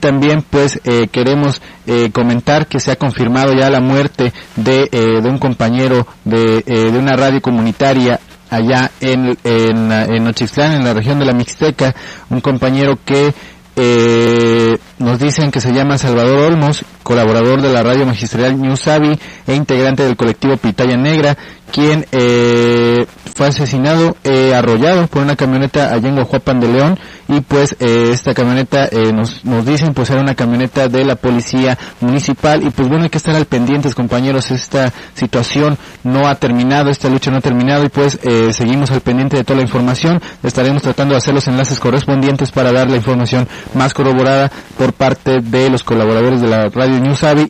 también pues eh, queremos eh, comentar que se ha confirmado ya la muerte de, eh, de un compañero de, de una radio comunitaria allá en, en, en en la región de la Mixteca, un compañero que eh, nos dicen que se llama Salvador Olmos, colaborador de la radio magistral New Savi e integrante del colectivo Pitaya Negra, quien eh, fue asesinado, eh, arrollado por una camioneta allá en Guajuapan de León. Y pues eh, esta camioneta eh, nos, nos dicen pues era una camioneta de la policía municipal. Y pues bueno hay que estar al pendientes compañeros, esta situación no ha terminado, esta lucha no ha terminado. Y pues eh, seguimos al pendiente de toda la información, estaremos tratando de hacer los enlaces correspondientes para dar la información más corroborada por parte de los colaboradores de la radio News Avi